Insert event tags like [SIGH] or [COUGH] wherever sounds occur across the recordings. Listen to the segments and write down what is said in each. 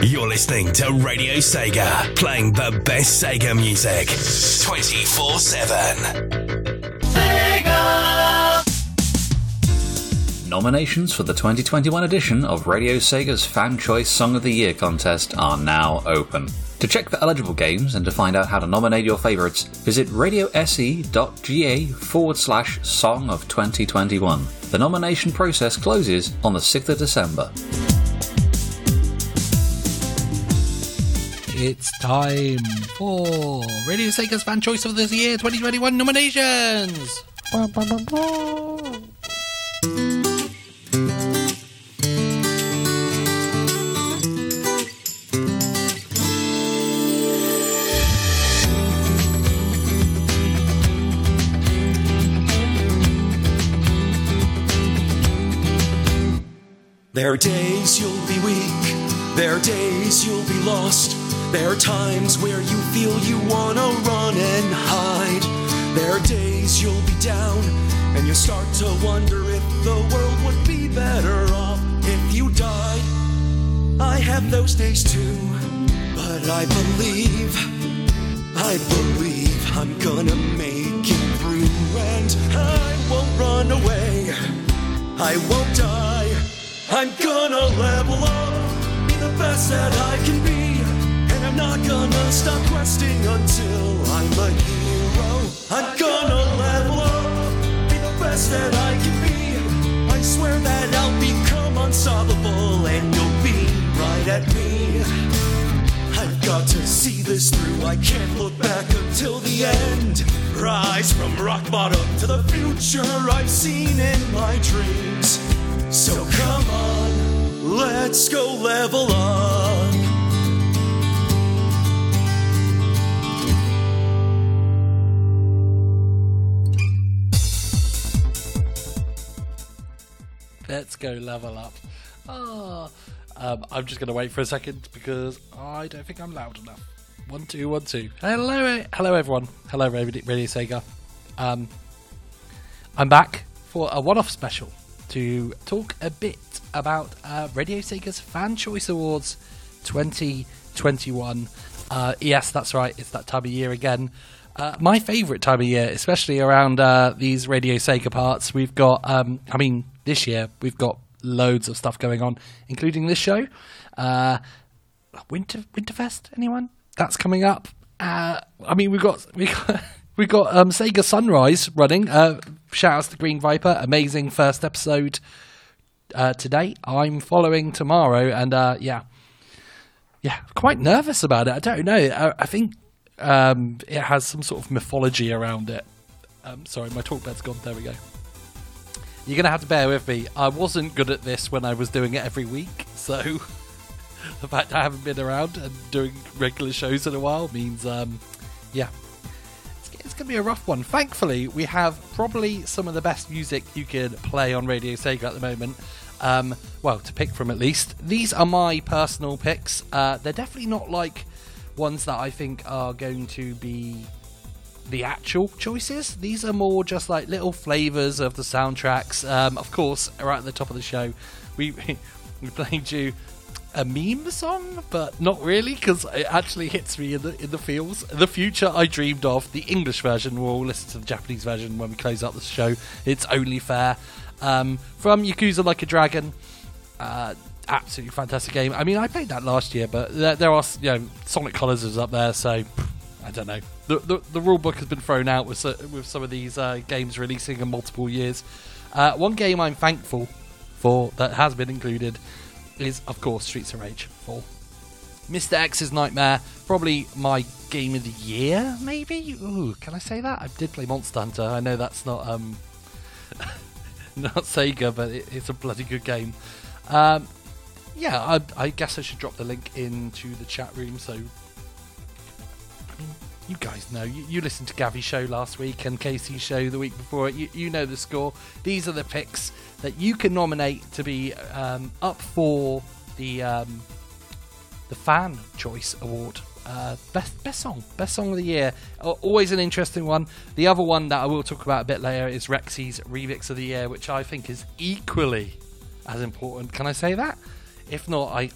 You're listening to Radio Sega, playing the best Sega music 24 7. Sega! Nominations for the 2021 edition of Radio Sega's Fan Choice Song of the Year contest are now open. To check for eligible games and to find out how to nominate your favourites, visit radiose.ga forward slash song of 2021. The nomination process closes on the 6th of December. It's time for Radio Sega's Fan Choice of the Year 2021 nominations! There are days you'll be weak, there are days you'll be lost. There are times where you feel you wanna run and hide. There are days you'll be down, and you'll start to wonder if the world would be better off if you died. I have those days too, but I believe, I believe I'm gonna make it through, and I won't run away, I won't die. I'm gonna level up, be the best that I can be, not gonna stop questing until I'm a hero. I'm gonna level up, be the best that I can be. I swear that I'll become unstoppable, and you'll be right at me. I've got to see this through, I can't look back until the end. Rise from rock bottom to the future I've seen in my dreams. So come on, let's go level up. Let's go level up. Oh, um, I'm just going to wait for a second because I don't think I'm loud enough. One, two, one, two. Hello, hello everyone. Hello, Radio Sega. Um, I'm back for a one-off special to talk a bit about uh, Radio Sega's Fan Choice Awards 2021. Uh, yes, that's right. It's that time of year again. Uh, my favourite time of year, especially around uh, these Radio Sega parts. We've got, um, I mean, this year we've got loads of stuff going on, including this show. Uh, Winter Winterfest, anyone? That's coming up. Uh, I mean, we've got we got [LAUGHS] we got um, Sega Sunrise running. Uh, shout outs to Green Viper, amazing first episode uh, today. I'm following tomorrow, and uh, yeah, yeah, quite nervous about it. I don't know. I, I think um, it has some sort of mythology around it. Um, sorry, my talk bed's gone. There we go. You're gonna have to bear with me. I wasn't good at this when I was doing it every week, so [LAUGHS] the fact I haven't been around and doing regular shows in a while means, um, yeah, it's, it's going to be a rough one. Thankfully, we have probably some of the best music you can play on Radio Sega at the moment. Um, well, to pick from at least. These are my personal picks. Uh, they're definitely not like ones that I think are going to be the actual choices. These are more just like little flavors of the soundtracks. Um, of course, right at the top of the show, we [LAUGHS] we played you a meme song, but not really because it actually hits me in the in the feels. The future I dreamed of, the English version. We'll listen to the Japanese version when we close up the show. It's only fair. Um, from Yakuza Like a Dragon. Uh, absolutely fantastic game. I mean, I played that last year, but there, there are you know Sonic Colors is up there, so I don't know. The, the, the rule book has been thrown out with with some of these uh, games releasing in multiple years. Uh, one game I'm thankful for that has been included is, of course, Streets of Rage 4. Mr. X's Nightmare, probably my game of the year, maybe? Ooh, can I say that? I did play Monster Hunter. I know that's not um, [LAUGHS] not Sega, but it, it's a bloody good game. Um, yeah, I, I guess I should drop the link into the chat room so you guys know. You, you listened to Gavy's show last week and Casey's show the week before. You, you know the score. These are the picks that you can nominate to be um, up for the um, the fan choice award. Uh, best best song, best song of the year. Always an interesting one. The other one that I will talk about a bit later is Rexy's remix of the year, which I think is equally as important. Can I say that? If not, I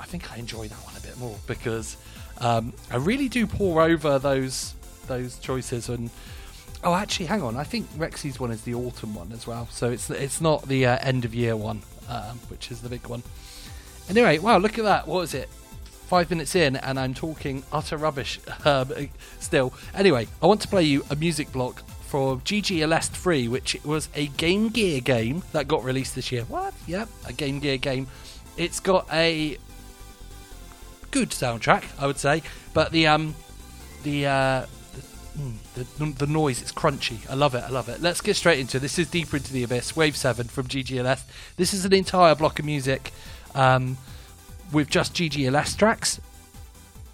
I think I enjoy that one a bit more because um, I really do pour over those those choices and. Oh, actually, hang on. I think Rexy's one is the autumn one as well, so it's it's not the uh, end of year one, um, which is the big one. Anyway, wow, look at that. What is it? Five minutes in, and I'm talking utter rubbish um, still. Anyway, I want to play you a music block for GG Aleste 3, which was a Game Gear game that got released this year. What? Yep, a Game Gear game. It's got a good soundtrack, I would say, but the um the uh mm, the, the noise it's crunchy. I love it. I love it. Let's get straight into it. this. Is deeper into the abyss. Wave seven from GG Aleste. This is an entire block of music um, with just GG Aleste tracks.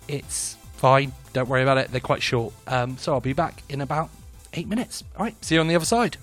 It's fine. Don't worry about it. They're quite short. Um, so I'll be back in about eight minutes. All right. See you on the other side.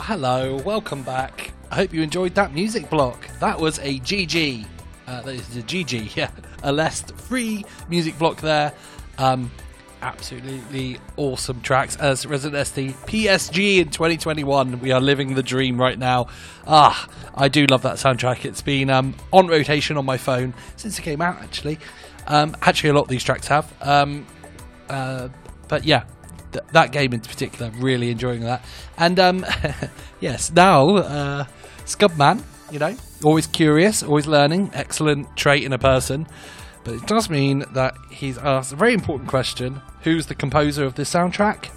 Oh, hello, welcome back. I hope you enjoyed that music block. That was a GG. Uh, that is a GG, [LAUGHS] yeah. Aleste 3 music block there. Um, absolutely awesome tracks as Resident SD PSG in 2021. We are living the dream right now. Ah, I do love that soundtrack. It's been um, on rotation on my phone since it came out, actually. Um, actually, a lot of these tracks have. Um, uh, but yeah, th- that game in particular, really enjoying that. And um, [LAUGHS] yes, now uh, Scubman, you know, always curious, always learning, excellent trait in a person. But it does mean that he's asked a very important question who's the composer of this soundtrack?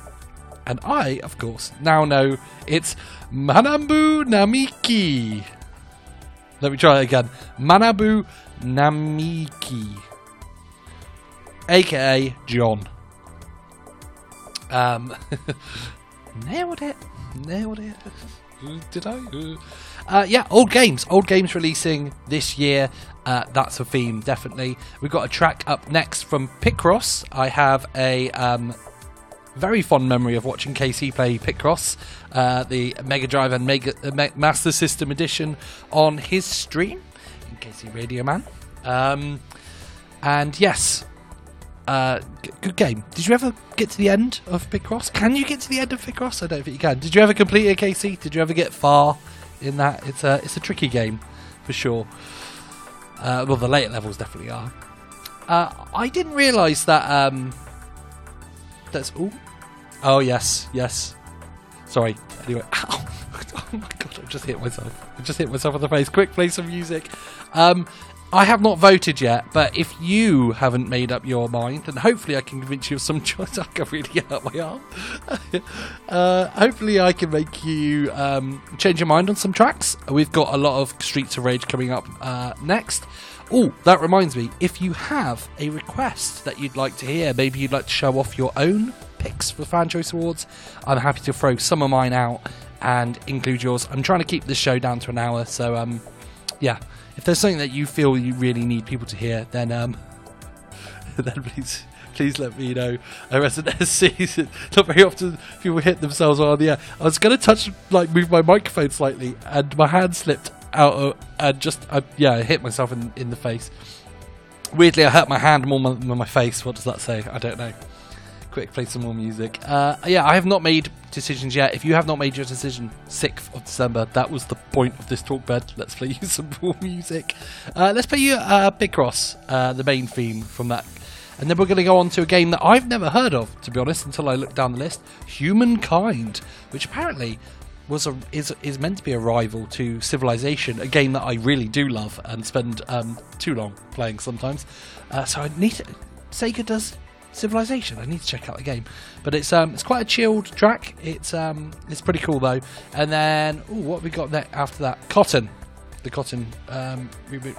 And I, of course, now know it's Manabu Namiki. Let me try it again. Manabu Namiki. AKA John. Um, [LAUGHS] nailed it. Nailed it. Did I? Uh, yeah, old games. Old games releasing this year. Uh, that's a theme, definitely. We've got a track up next from Picross. I have a um, very fond memory of watching KC play Picross, uh, the Mega Drive and Mega uh, Master System edition, on his stream in KC Radio Man. Um, and yes, uh, g- good game. Did you ever get to the end of Picross? Can you get to the end of Picross? I don't think you can. Did you ever complete it, KC? Did you ever get far in that? It's a it's a tricky game for sure. Uh, well, the later levels definitely are. Uh, I didn't realise that. Um, that's oh, oh yes, yes. Sorry. Anyway, [LAUGHS] ow. [LAUGHS] oh my god! I just hit myself. I just hit myself on the face. Quick, play some music. Um, I have not voted yet, but if you haven't made up your mind, then hopefully I can convince you of some [LAUGHS] choice. I can really hurt my arm. [LAUGHS] uh, hopefully, I can make you um, change your mind on some tracks. We've got a lot of Streets of Rage coming up uh, next. Oh, that reminds me. If you have a request that you'd like to hear, maybe you'd like to show off your own picks for Fan Choice Awards, I'm happy to throw some of mine out and include yours. I'm trying to keep this show down to an hour, so um, yeah. If there's something that you feel you really need people to hear, then um, [LAUGHS] then please please let me know. I SC. [LAUGHS] Not very often people hit themselves on the air. I was going to touch, like, move my microphone slightly, and my hand slipped out of, and just, I, yeah, I hit myself in, in the face. Weirdly, I hurt my hand more than my face. What does that say? I don't know. Quick, play some more music. Uh, yeah, I have not made decisions yet. If you have not made your decision, 6th of December, that was the point of this talk bed. [LAUGHS] Let's play you some more music. Uh, let's play you uh, Picross, uh, the main theme from that and then we're going to go on to a game that I've never heard of, to be honest, until I looked down the list Humankind, which apparently was a, is is meant to be a rival to Civilization, a game that I really do love and spend um, too long playing sometimes. Uh, so I need to, Sega does Civilization. I need to check out the game, but it's um it's quite a chilled track. It's um it's pretty cool though. And then ooh, what we got there after that? Cotton, the Cotton um, reboot.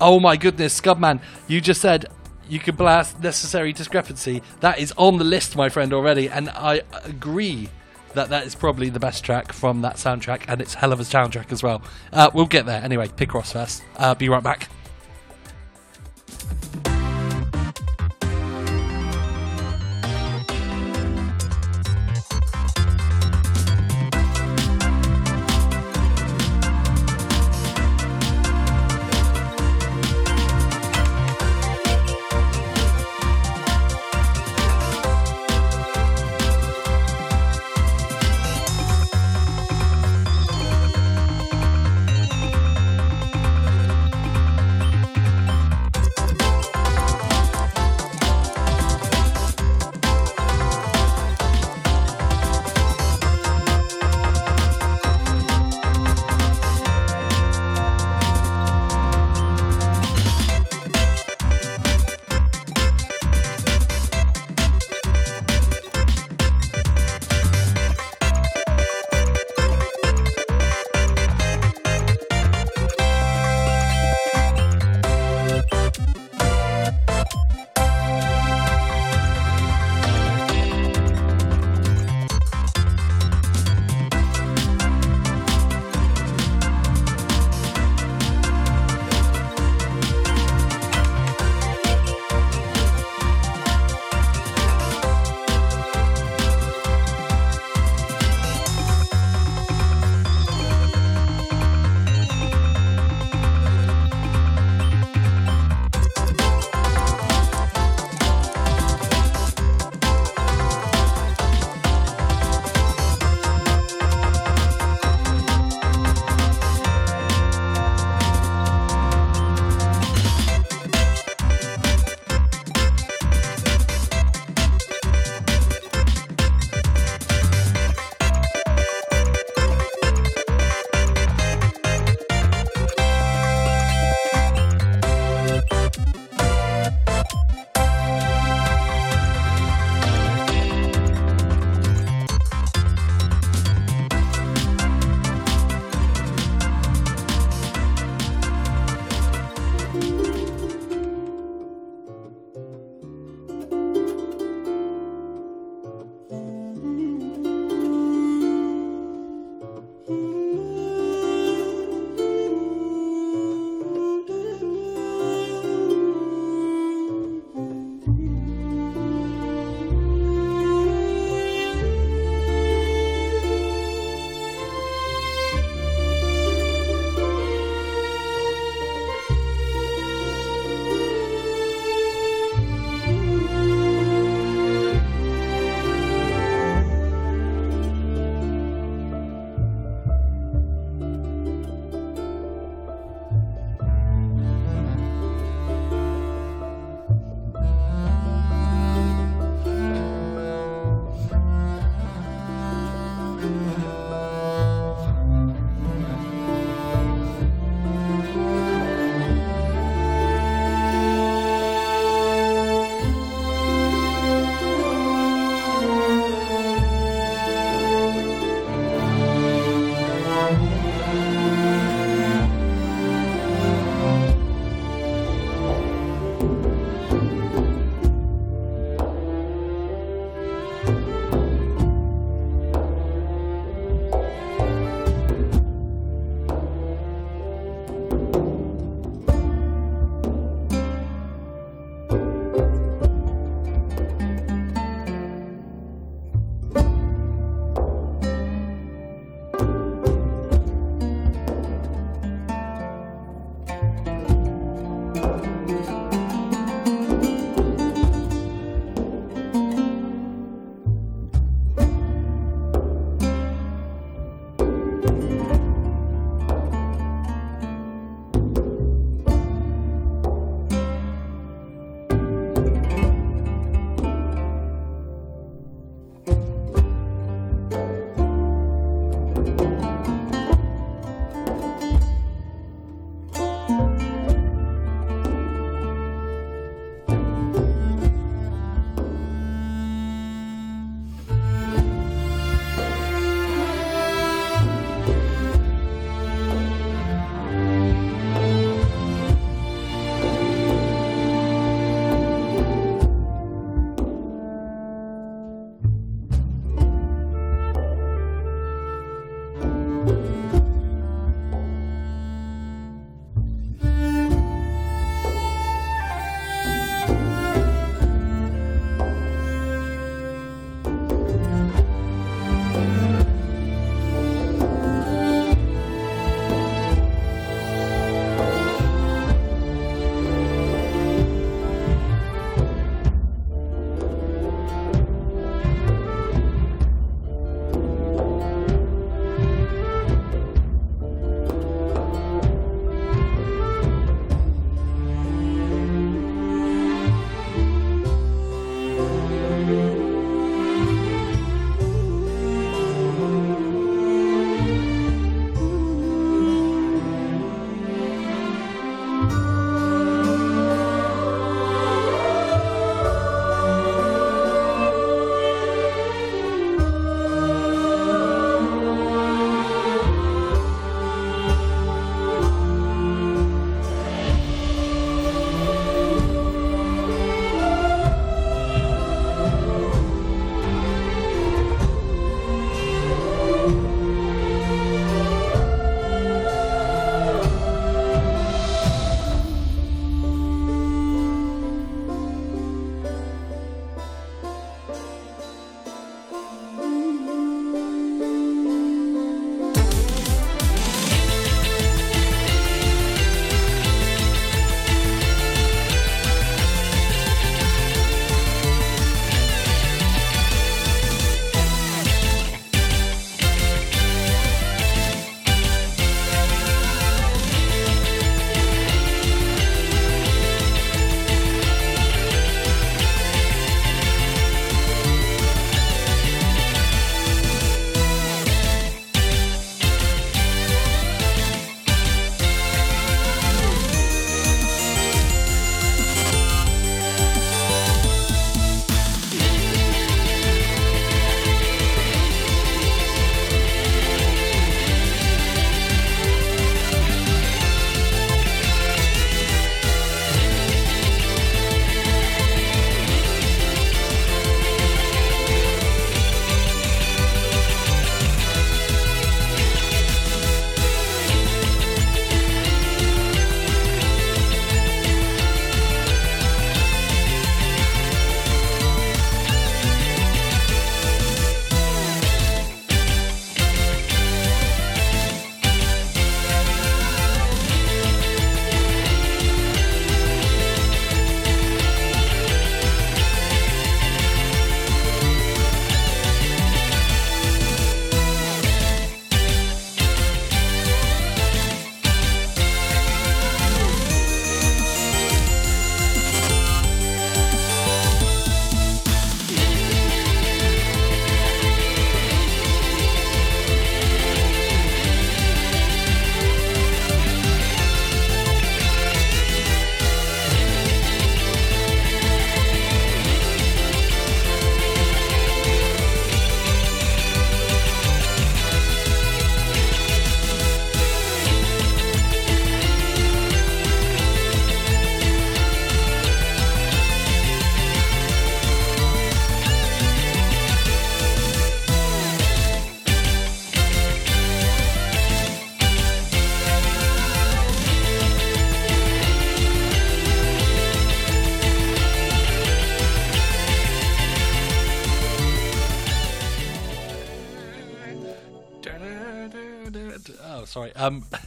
Oh my goodness, Scubman, you just said you could blast necessary discrepancy. That is on the list, my friend, already, and I agree that that is probably the best track from that soundtrack, and it's hell of a soundtrack as well. Uh, we'll get there anyway. Picross first. Uh, be right back.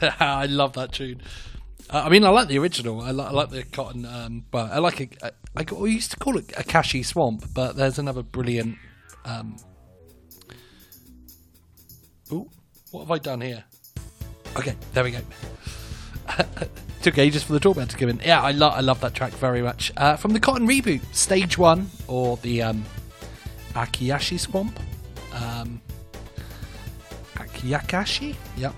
[LAUGHS] I love that tune. Uh, I mean, I like the original. I, li- I like the cotton, um, but I like a, I got- we used to call it a Akashi Swamp, but there's another brilliant. Um, ooh, what have I done here? Okay, there we go. [LAUGHS] Took ages for the doorbell to come in. Yeah, I love I love that track very much. Uh, from the Cotton reboot, Stage One, or the um, Akiyashi Swamp. Um, Akiyakashi? Yep.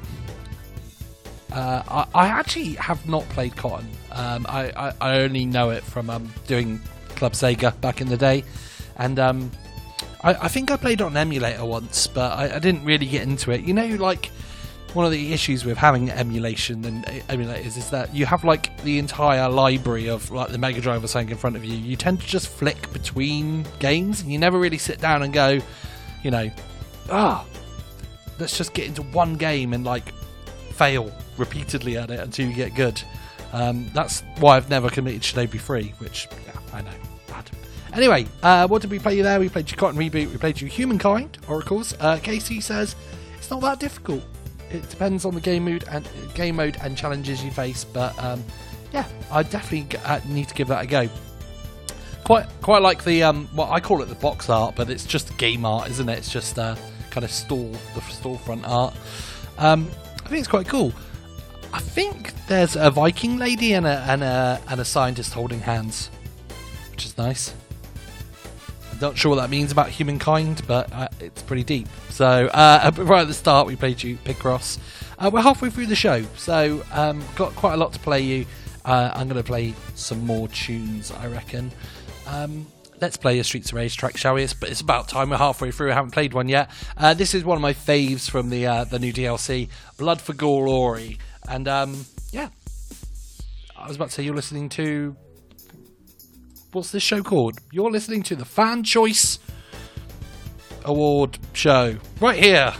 Uh, I, I actually have not played Cotton. Um, I, I, I only know it from um, doing Club Sega back in the day. And um, I, think I played on an emulator once, but I, I didn't really get into it. You know, like one of the issues with having emulation and uh, emulators is that you have like the entire library of like the Mega Drive or something in front of you. You tend to just flick between games, and you never really sit down and go, you know, ah, let's just get into one game and like fail repeatedly at it until you get good. Um, that's why I've never committed Shinobi 3, which, yeah, I know, bad. Anyway, uh, what did we play there? We played you Cotton Reboot, we played you Humankind, Oracles. Uh, Casey says it's not that difficult. It depends on the game mood and game mode and challenges you face, but um, yeah, I definitely g- uh, need to give that a go. Quite, quite like the um, well, I call it the box art, but it's just game art, isn't it? It's just uh, kind of stall, the storefront art. Um, I think it's quite cool. I think there's a Viking lady and a and a and a scientist holding hands, which is nice. I'm Not sure what that means about humankind, but uh, it's pretty deep. So uh, [LAUGHS] right at the start, we played you Picross. Uh, we're halfway through the show, so um, got quite a lot to play you. Uh, I'm going to play some more tunes, I reckon. Um, let's play a Streets of Rage track, shall we? It's, but it's about time. We're halfway through. I haven't played one yet. Uh, this is one of my faves from the uh, the new DLC, Blood for Glory, and um, yeah, I was about to say you're listening to what's this show called? You're listening to the Fan Choice Award show right here.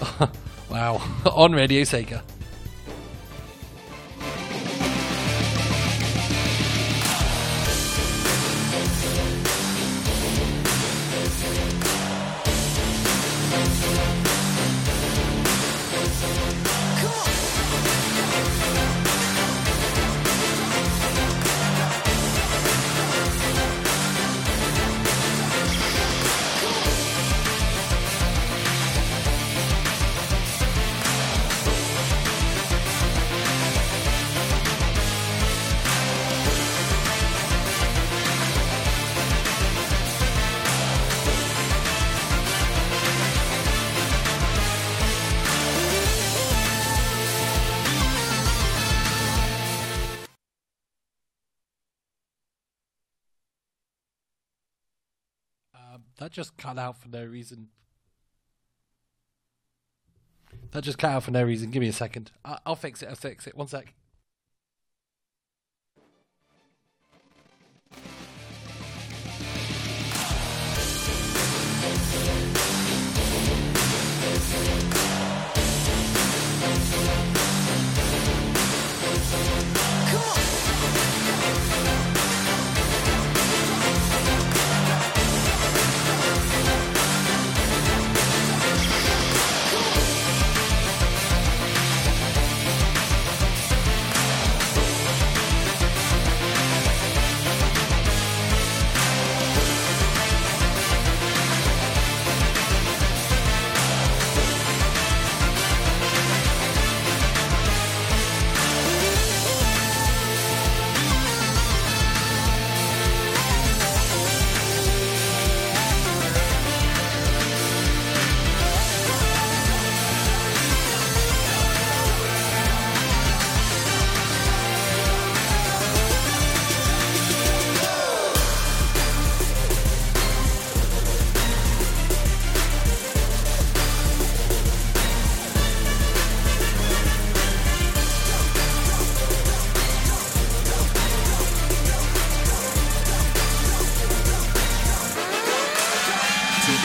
[LAUGHS] wow, [LAUGHS] on Radio Sega. Just cut out for no reason. That just cut out for no reason. Give me a second. I- I'll fix it. I'll fix it. One sec.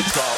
guitar.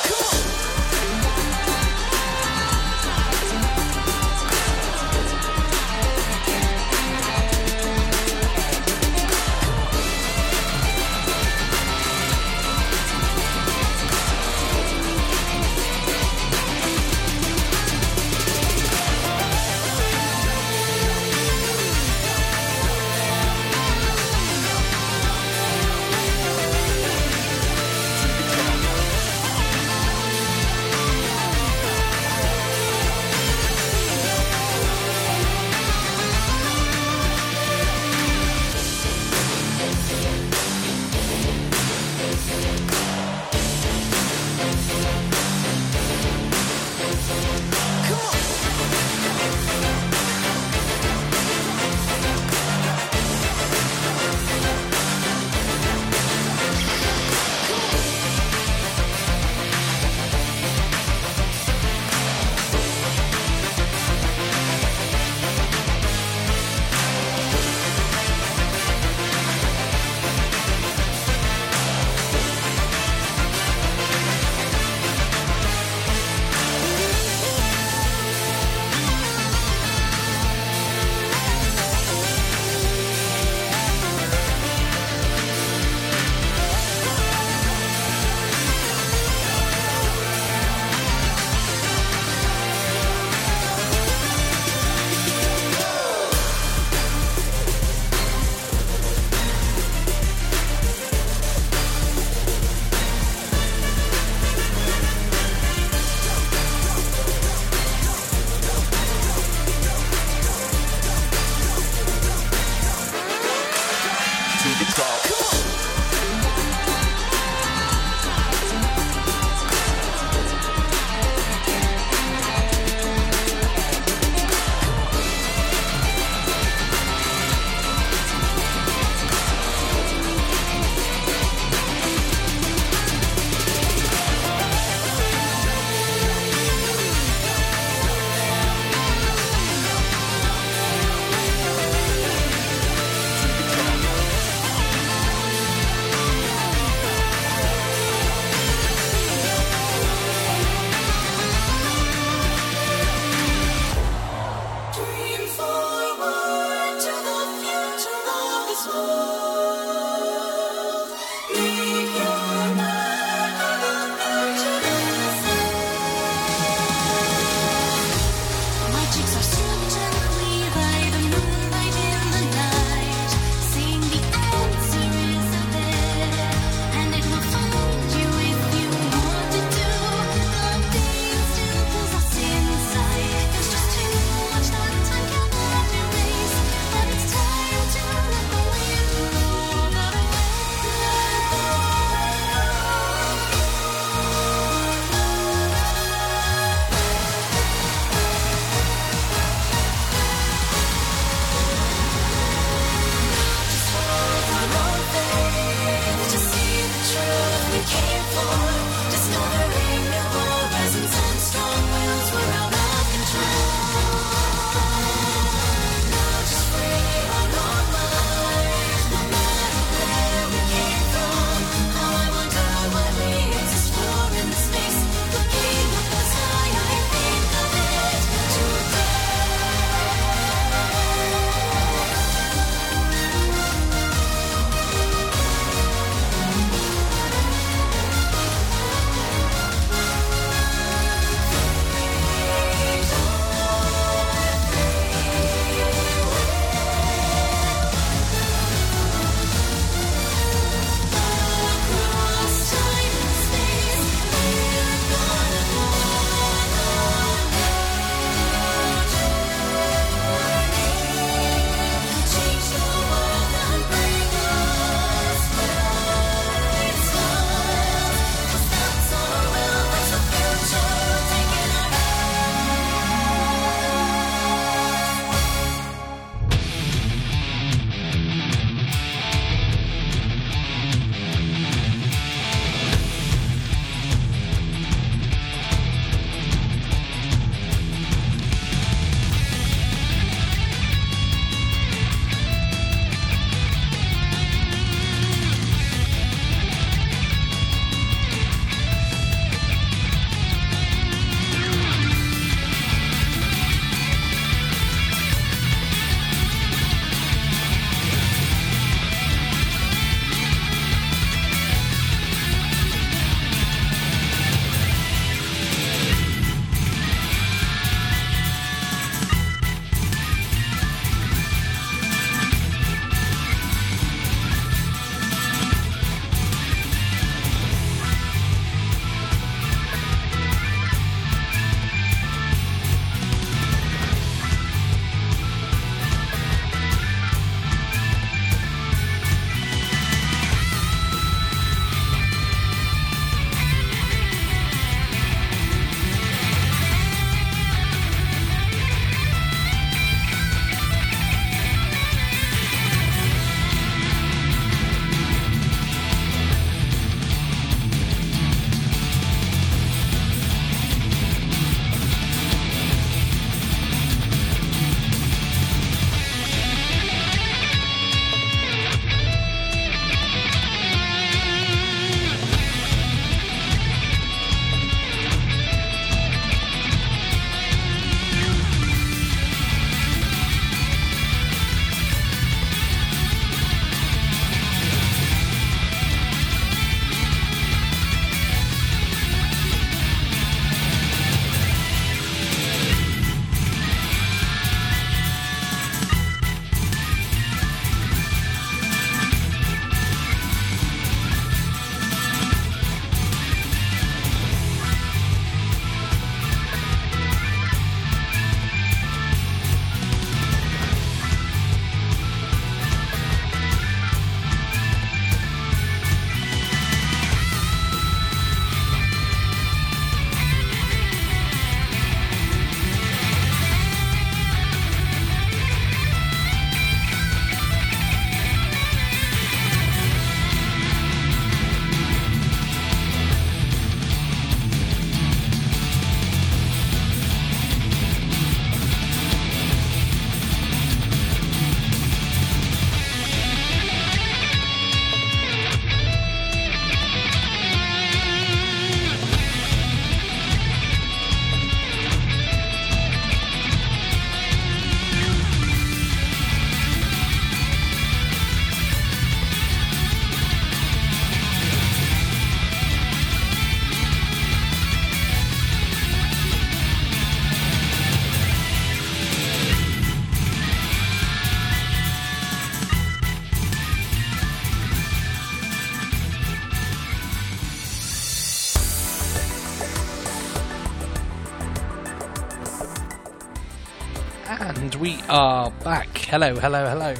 We are back. Hello, hello, hello.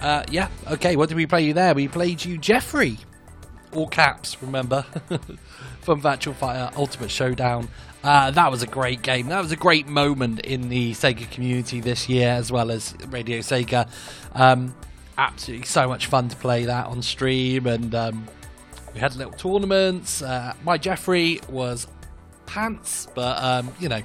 Uh, yeah, okay, what did we play you there? We played you Jeffrey. All caps, remember? [LAUGHS] From Virtua Fighter Ultimate Showdown. Uh, that was a great game. That was a great moment in the Sega community this year, as well as Radio Sega. Um, absolutely so much fun to play that on stream, and um, we had little tournaments. Uh, my Jeffrey was pants, but um, you know,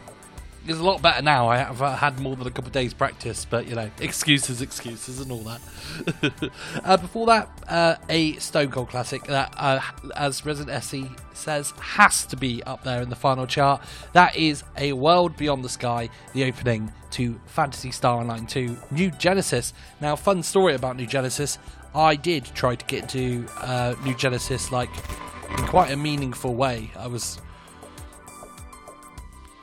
it's a lot better now. I have uh, had more than a couple of days practice, but you know, excuses, excuses, and all that. [LAUGHS] uh, before that, uh, a Stone Cold classic that, uh, as Resident SE says, has to be up there in the final chart. That is A World Beyond the Sky, the opening to Phantasy Star Online 2 New Genesis. Now, fun story about New Genesis. I did try to get to uh, New Genesis like in quite a meaningful way. I was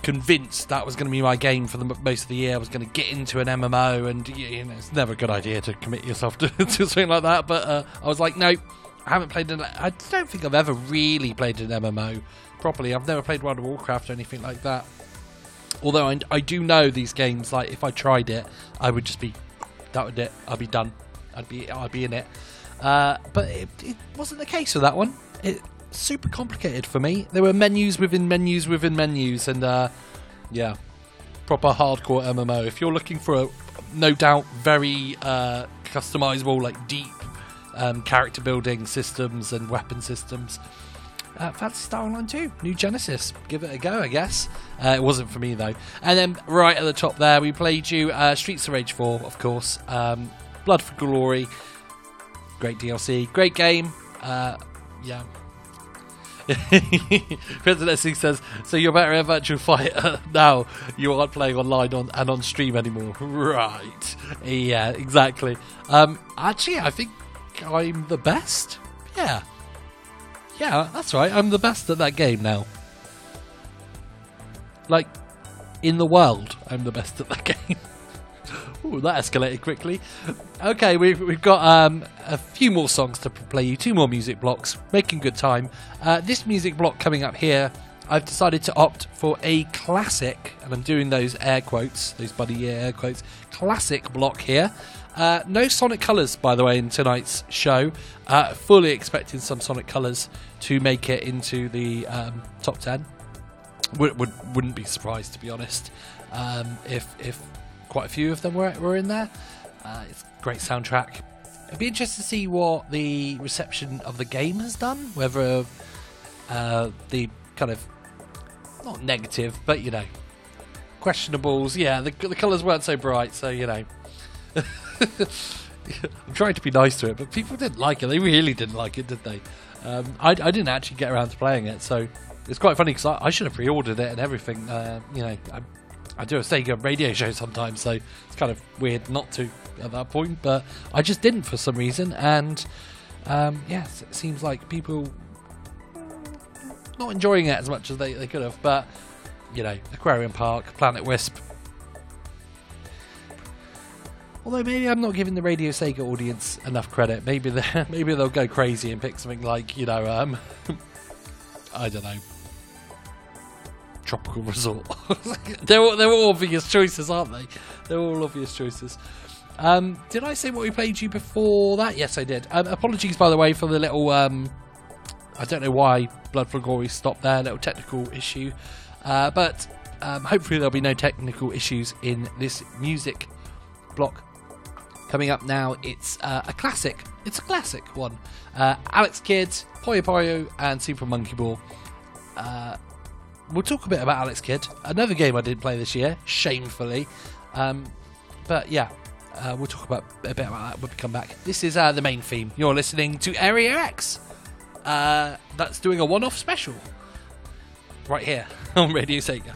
convinced that was going to be my game for the most of the year. I was going to get into an MMO, and you know, it's never a good idea to commit yourself [LAUGHS] to, to something like that. But uh, I was like, no, I haven't played an. I don't think I've ever really played an MMO properly. I've never played World of Warcraft or anything like that. Although I, I do know these games, like if I tried it, I would just be that would it. I'd be done. I'd be I'd be in it. Uh, but it, it wasn't the case with that one. It super complicated for me. There were menus within menus within menus, and uh, yeah, proper hardcore MMO. If you're looking for a no doubt very uh, customizable, like deep um, character building systems and weapon systems. Uh, Phantasy Star Online 2, New Genesis. Give it a go, I guess. Uh, it wasn't for me, though. And then right at the top there, we played you uh, Streets of Rage 4, of course. Um, Blood for Glory. Great DLC. Great game. Uh, yeah, [LAUGHS] President C says, "So you're better at Virtua Fighter [LAUGHS] now. You aren't playing online on and on stream anymore, [LAUGHS] right? Yeah, exactly. Um, actually, I think I'm the best. Yeah, yeah, that's right. I'm the best at that game now. Like in the world, I'm the best at that game." Ooh, that escalated quickly. Okay, we've, we've got um, a few more songs to play you, two more music blocks, making good time. Uh, this music block coming up here, I've decided to opt for a classic, and I'm doing those air quotes, those buddy air quotes, classic block here. Uh, no Sonic Colors, by the way, in tonight's show. Uh, fully expecting some Sonic Colors to make it into the um, top 10. Would, would, wouldn't be surprised, to be honest, um, if, if quite a few of them were, were in there. Uh, it's a great soundtrack. It'd be interesting to see what the reception of the game has done. Whether uh, the kind of not negative, but you know, questionables. Yeah, the, the colours weren't so bright, so you know. [LAUGHS] I'm trying to be nice to it, but people didn't like it. They really didn't like it, did they? Um, I, I, didn't actually get around to playing it, so it's quite funny because I, I, should have pre-ordered it and everything. Uh, you know, I I do a Sega radio show sometimes, so it's kind of weird not to at that point. But I just didn't for some reason, and um, yes, it seems like people not enjoying it as much as they, they could have. But you know, Aquarium Park, Planet Wisp. Although maybe I'm not giving the Radio Sega audience enough credit. Maybe they [LAUGHS] maybe they'll go crazy and pick something like you know um, [LAUGHS] I don't know tropical resort. [LAUGHS] they're, all, they're all obvious choices, aren't they? They're all obvious choices. Um, did I say what we played you before that? Yes, I did. Um, apologies, by the way, for the little. Um, I don't know why Blood for Glory stopped there, little technical issue. Uh, but um, hopefully, there'll be no technical issues in this music block. Coming up now, it's uh, a classic. It's a classic one. Uh, Alex Kidd, Puyo Puyo, and Super Monkey Ball. We'll talk a bit about Alex Kidd, another game I didn't play this year, shamefully. Um, but yeah, uh, we'll talk about a bit about that when we come back. This is uh, the main theme. You're listening to Area X. Uh, that's doing a one-off special right here [LAUGHS] on Radio Sega.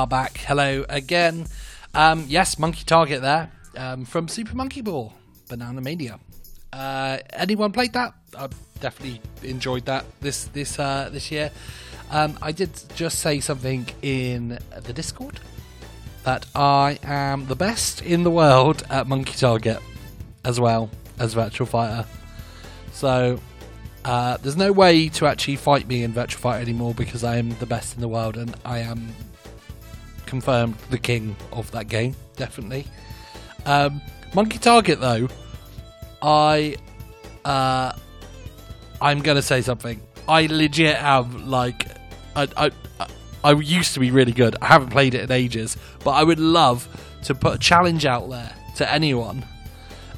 Are back. Hello again. Um, yes, Monkey Target there um, from Super Monkey Ball, Banana Mania. Uh, anyone played that? I definitely enjoyed that this this uh, this year. Um, I did just say something in the Discord that I am the best in the world at Monkey Target as well as Virtua Fighter. So uh, there's no way to actually fight me in Virtua Fighter anymore because I am the best in the world and I am confirmed the king of that game, definitely. Um, Monkey Target though, I uh, I'm gonna say something. I legit am like I, I I used to be really good. I haven't played it in ages, but I would love to put a challenge out there to anyone.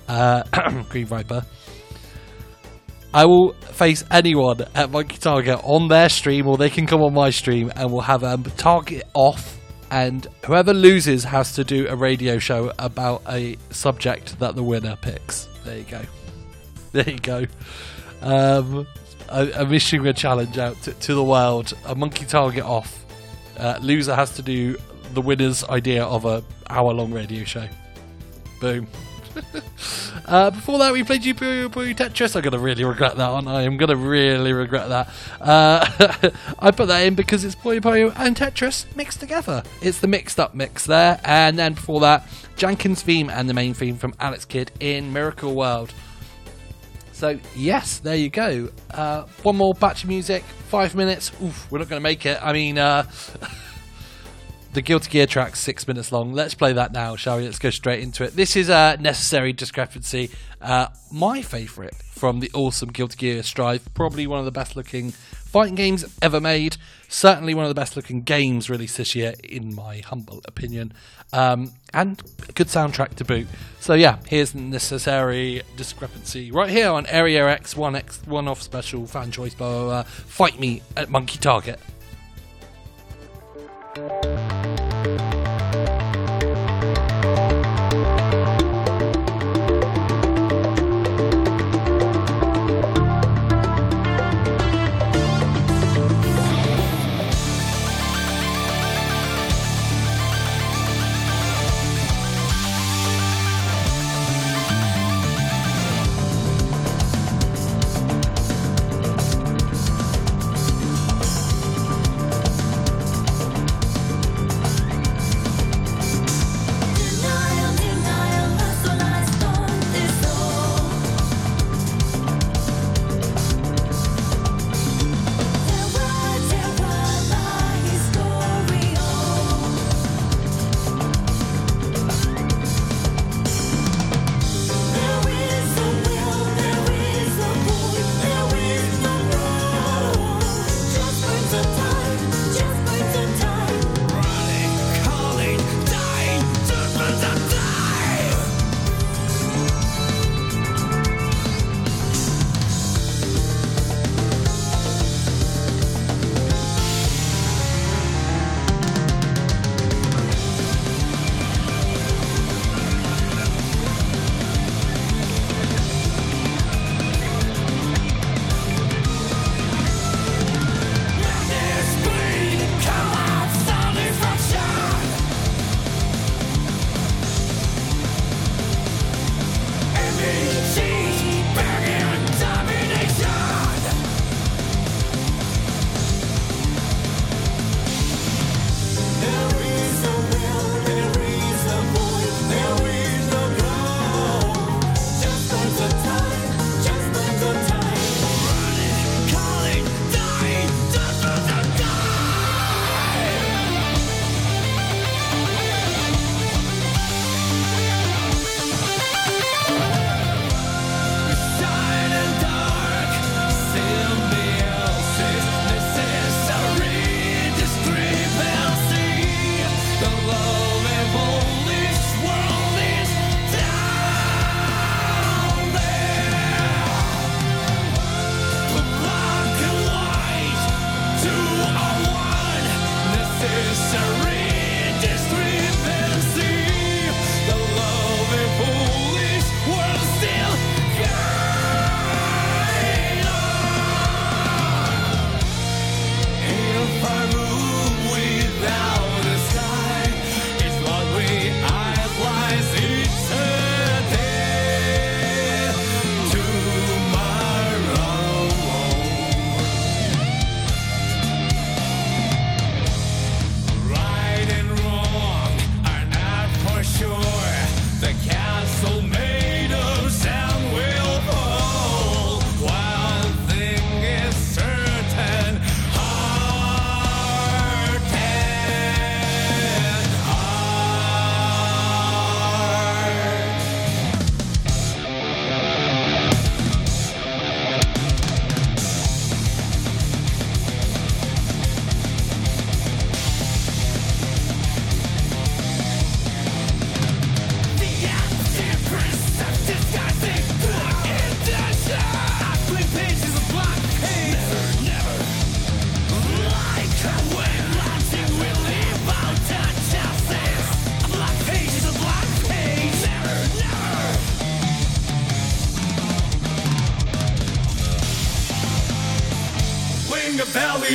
Uh, [COUGHS] Green Viper. I will face anyone at Monkey Target on their stream, or they can come on my stream, and we'll have a um, target off. And whoever loses has to do a radio show about a subject that the winner picks. There you go. [LAUGHS] There you go. Um, I'm issuing a challenge out to, to the world. A monkey target off. Uh, loser has to do the winner's idea of a hour long radio show. Boom. Uh, before that, we played Puyo Puyo Tetris. I'm going to really regret that one. I am going to really regret that. Uh, [LAUGHS] I put that in because it's Puyo Puyo and Tetris mixed together. It's the mixed up mix there. And then before that, Janken's theme and the main theme from Alex Kidd in Miracle World. So yes, there you go. Uh, one more batch of music, five minutes. Oof, we're not going to make it. I mean, uh, [LAUGHS] the Guilty Gear track's six minutes long. Let's play that now, shall we? Let's go straight into it. This is a necessary discrepancy. Uh, my favourite from the awesome Guilty Gear Strive, probably one of the best looking fighting games ever made. Certainly one of the best looking games released this year, in my humble opinion. Um, and good soundtrack to boot. So yeah, here's the necessary discrepancy right here on Area X One X One Off Special Fan Choice. Blah, blah, blah. Fight me at Monkey Target.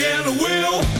and a will.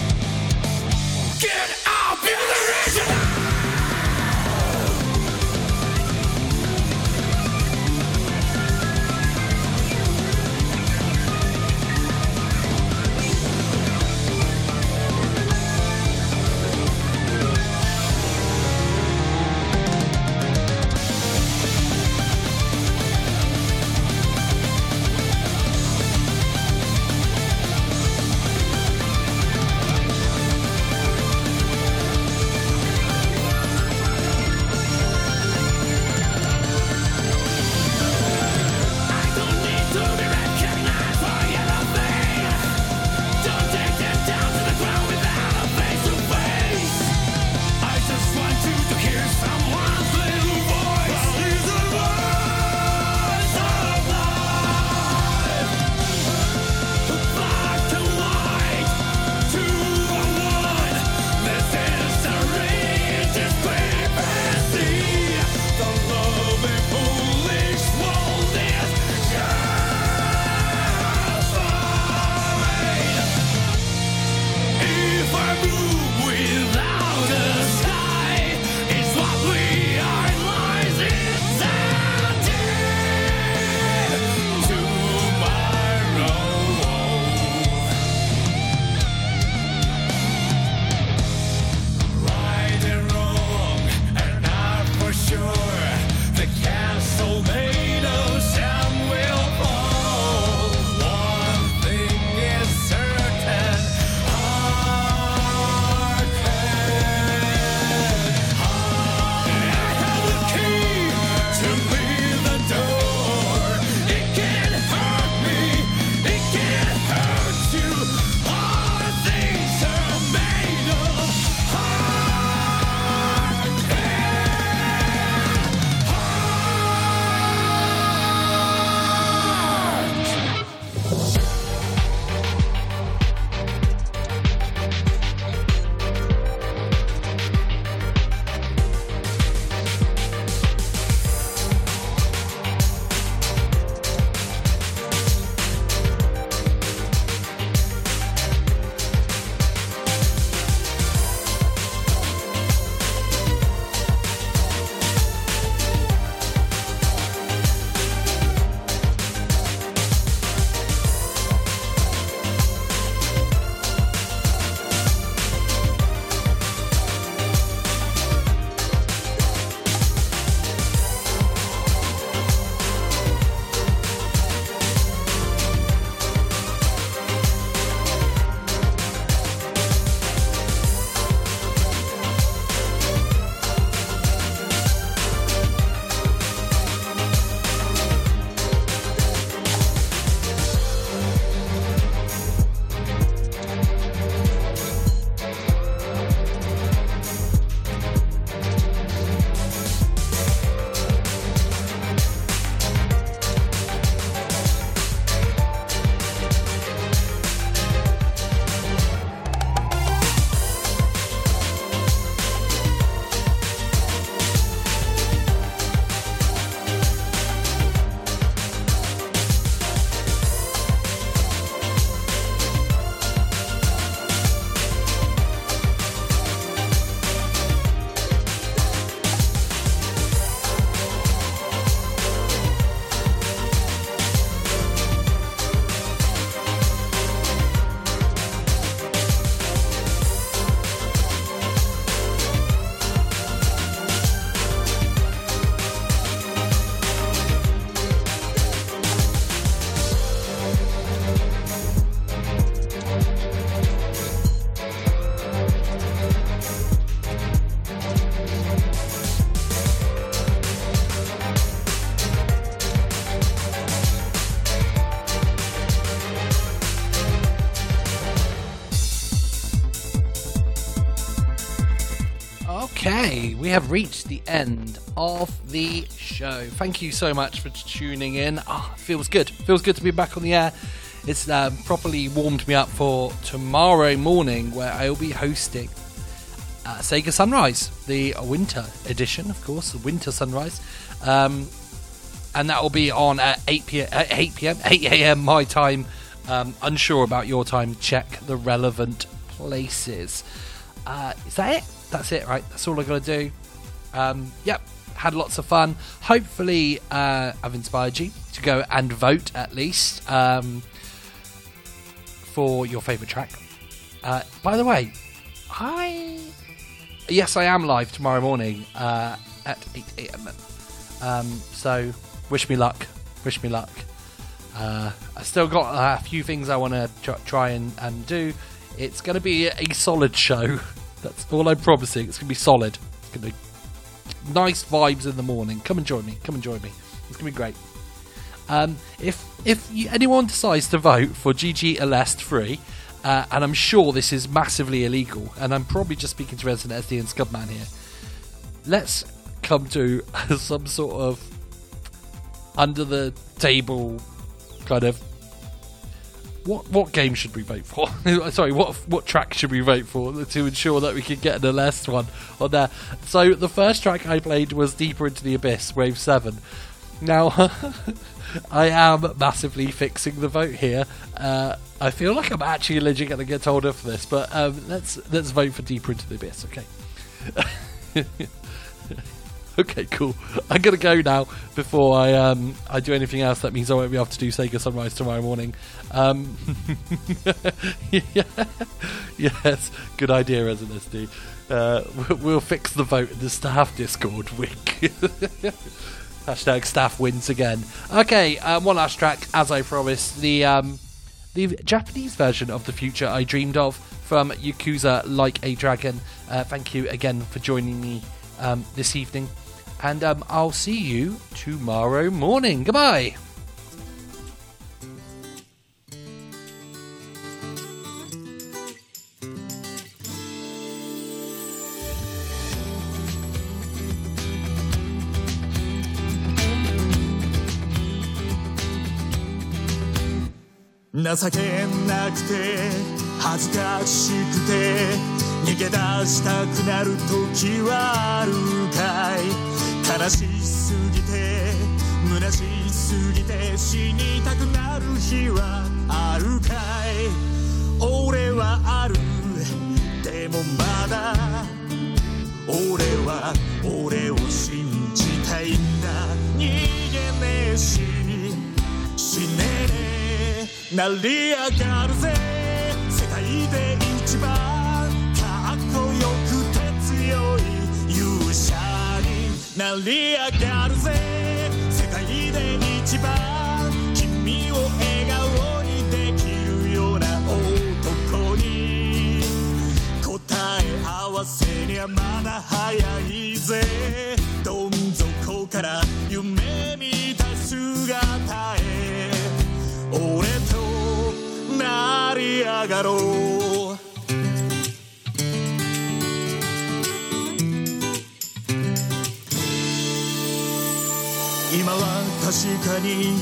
Have reached the end of the show. Thank you so much for tuning in. Ah, feels good. Feels good to be back on the air. It's um, properly warmed me up for tomorrow morning, where I will be hosting uh, Sega Sunrise, the winter edition, of course, the winter sunrise, um, and that will be on at 8 p.m. 8 p.m. 8 a.m. my time. Um, unsure about your time. Check the relevant places. Uh, is that it? That's it, right? That's all I got to do. Um, yep, had lots of fun. Hopefully, uh, I've inspired you to go and vote at least um, for your favourite track. Uh, by the way, I yes, I am live tomorrow morning uh, at 8 a.m. Um, so, wish me luck. Wish me luck. Uh, I still got a few things I want to tr- try and, and do. It's going to be a solid show. [LAUGHS] That's all I'm promising. It's going to be solid. It's going to be nice vibes in the morning. Come and join me. Come and join me. It's to be great. Um, if if you, anyone decides to vote for GG Aleste 3, uh, and I'm sure this is massively illegal, and I'm probably just speaking to Resident SD and Scudman here, let's come to [LAUGHS] some sort of under the table kind of what what game should we vote for? [LAUGHS] Sorry, what what track should we vote for to ensure that we can get the last one on there? So the first track I played was Deeper into the Abyss, Wave Seven. Now [LAUGHS] I am massively fixing the vote here. Uh, I feel like I'm actually legit going to get told off for this, but um, let's let's vote for Deeper into the Abyss, okay? [LAUGHS] [LAUGHS] okay, cool. [LAUGHS] I'm gonna go now before I um I do anything else. That means I won't be able to do Sega Sunrise tomorrow morning. Um, [LAUGHS] yeah, yes, good idea, Resident SD. Uh, we'll fix the vote in the staff Discord. Wink. Hashtag staff wins again. Okay, um, one last track, as I promised. The um, the Japanese version of the future I dreamed of from Yakuza Like a Dragon. Uh, thank you again for joining me um, this evening, and um, I'll see you tomorrow morning. Goodbye. 情けなくて恥ずかしくて逃げ出したくなる時はあるかい 悲しすぎて虚しすぎて死にたくなる日はあるかい？俺はある。でもまだ俺は俺を信じたいんだ。逃げねえし死ねねえ。成り上がるぜ。世界で一番になり上がるぜ。世界で一番君を笑顔にできるような男に。答え合わせにゃまだ早いぜ。どん底から夢見た姿へ。俺と成り上がろう。今は確かに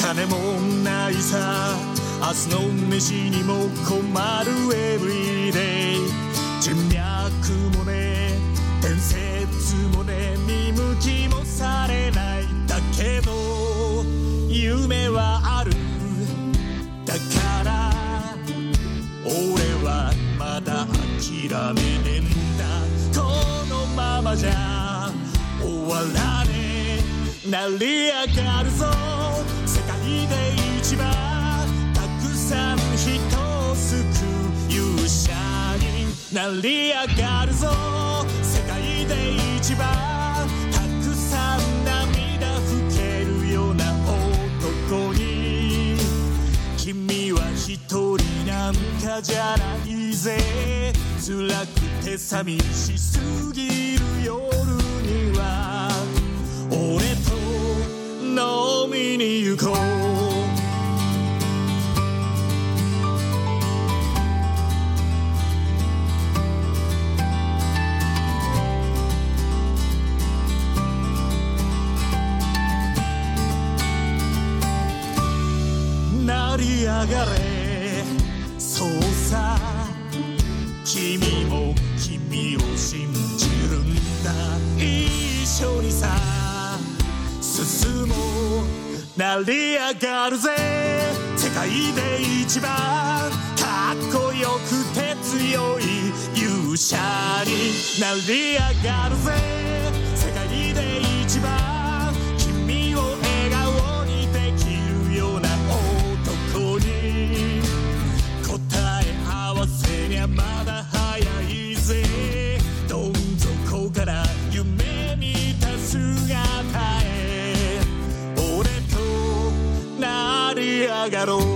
金もないさ。明日の飯にも困るエブリデイ。人脈もね伝説もね見向きもされない。だけど夢はある。だから俺はまだ諦めねえんだ。このままじゃ終わらねえ成り上がるぞ。世界で一番たくさん人を救う勇者になり上がるぞ世界で一番たくさん涙拭けるような男に君は一人なんかじゃないぜ辛くて寂しすぎる夜には俺と飲みに行こう。り上がれ。成り上がるぜ世界で一番かっこよくて強い勇者になり上がるぜ。I got old.